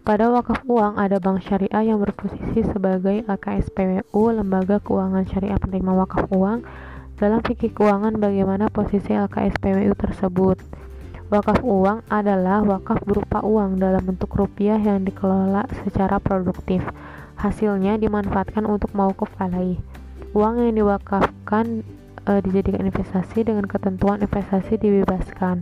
Pada wakaf uang ada bank syariah yang berposisi sebagai LKSPWU, Lembaga Keuangan Syariah Penerima Wakaf Uang. Dalam fikih keuangan bagaimana posisi LKSPWU tersebut? Wakaf uang adalah wakaf berupa uang dalam bentuk rupiah yang dikelola secara produktif. Hasilnya dimanfaatkan untuk mauquf alaih. Uang yang diwakafkan e, dijadikan investasi dengan ketentuan investasi dibebaskan.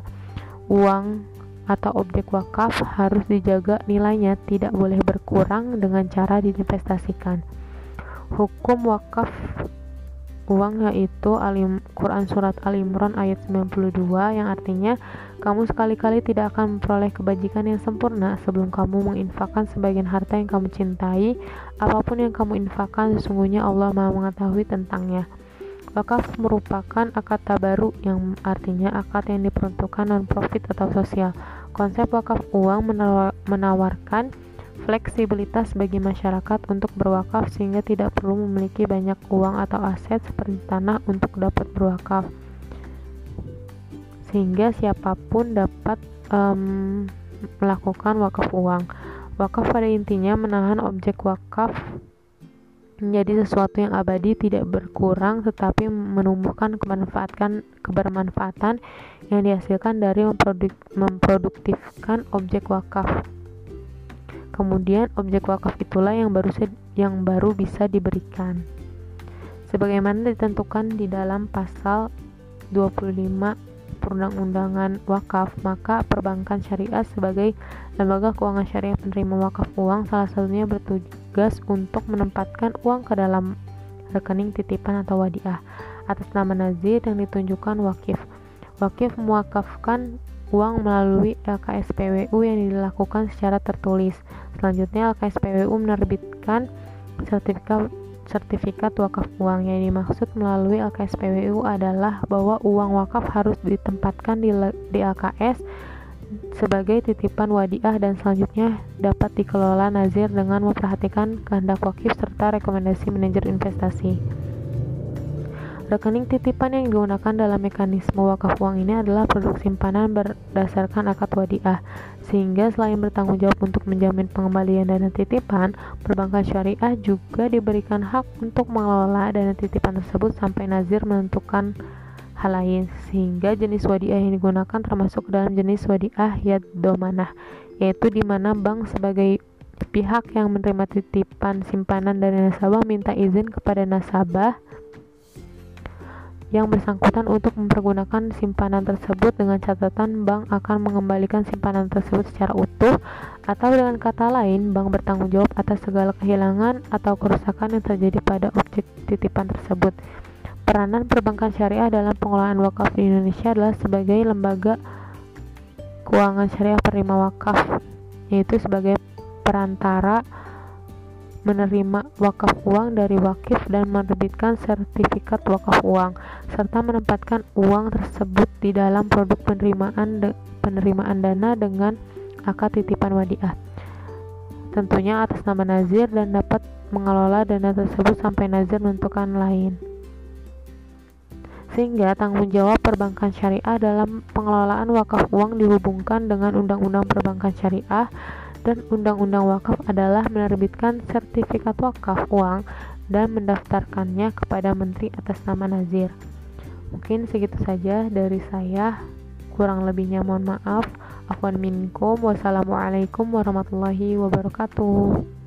Uang atau objek wakaf harus dijaga nilainya tidak boleh berkurang dengan cara diinvestasikan. Hukum wakaf uang yaitu Alim, Quran Surat Al Imran ayat 92 yang artinya kamu sekali-kali tidak akan memperoleh kebajikan yang sempurna sebelum kamu menginfakkan sebagian harta yang kamu cintai apa pun yang kamu infakkan sesungguhnya Allah maha mengetahui tentangnya Wakaf merupakan akad tabaru yang artinya akad yang diperuntukkan non-profit atau sosial. Konsep wakaf uang menawarkan fleksibilitas bagi masyarakat untuk berwakaf sehingga tidak perlu memiliki banyak uang atau aset seperti tanah untuk dapat berwakaf. Sehingga siapa pun dapat um, melakukan wakaf uang. Wakaf pada intinya menahan objek wakaf menjadi sesuatu yang abadi tidak berkurang tetapi menumbuhkan kemanfaatan kebermanfaatan yang dihasilkan dari memproduk, memproduktifkan objek wakaf. Kemudian objek wakaf itulah yang baru yang baru bisa diberikan. Sebagaimana ditentukan di dalam pasal 25 perundang-undangan wakaf, maka perbankan syariah sebagai lembaga keuangan syariah penerima wakaf uang salah satunya bertugas untuk menempatkan uang ke dalam rekening titipan atau wadiah atas nama nazir yang ditunjukkan wakif. Wakif mewakafkan uang melalui LKSPWU yang dilakukan secara tertulis. Selanjutnya LKSPWU menerbitkan sertifikat sertifikat wakaf uang yang dimaksud melalui LKSPWU adalah bahwa uang wakaf harus ditempatkan di, di LKS sebagai titipan wadiah dan selanjutnya dapat dikelola nazir dengan memperhatikan kehendak wakif serta rekomendasi manajer investasi. Rekening titipan yang digunakan dalam mekanisme wakaf uang ini adalah produk simpanan berdasarkan akad wadiah, sehingga selain bertanggung jawab untuk menjamin pengembalian dana titipan, perbankan syariah juga diberikan hak untuk mengelola dana titipan tersebut sampai nazir menentukan hal lain, sehingga jenis wadiah yang digunakan termasuk dalam jenis wadiah yad domanah, yaitu di mana bank sebagai pihak yang menerima titipan simpanan dari nasabah minta izin kepada nasabah yang bersangkutan untuk mempergunakan simpanan tersebut dengan catatan bank akan mengembalikan simpanan tersebut secara utuh atau dengan kata lain bank bertanggung jawab atas segala kehilangan atau kerusakan yang terjadi pada objek titipan tersebut. Peranan perbankan syariah dalam pengelolaan wakaf di Indonesia adalah sebagai lembaga keuangan syariah penerima wakaf, yaitu sebagai perantara menerima wakaf uang dari wakif dan menerbitkan sertifikat wakaf uang serta menempatkan uang tersebut di dalam produk penerimaan penerimaan dana dengan akad titipan wadiah. Tentunya atas nama nazir dan dapat mengelola dana tersebut sampai nazir menentukan lain sehingga tanggung jawab perbankan syariah dalam pengelolaan wakaf uang dihubungkan dengan undang-undang perbankan syariah dan Undang-Undang Wakaf adalah menerbitkan sertifikat wakaf uang dan mendaftarkannya kepada menteri atas nama Nazir. Mungkin segitu saja dari saya. Kurang lebihnya mohon maaf. Afwan minkum. Wassalamualaikum warahmatullahi wabarakatuh.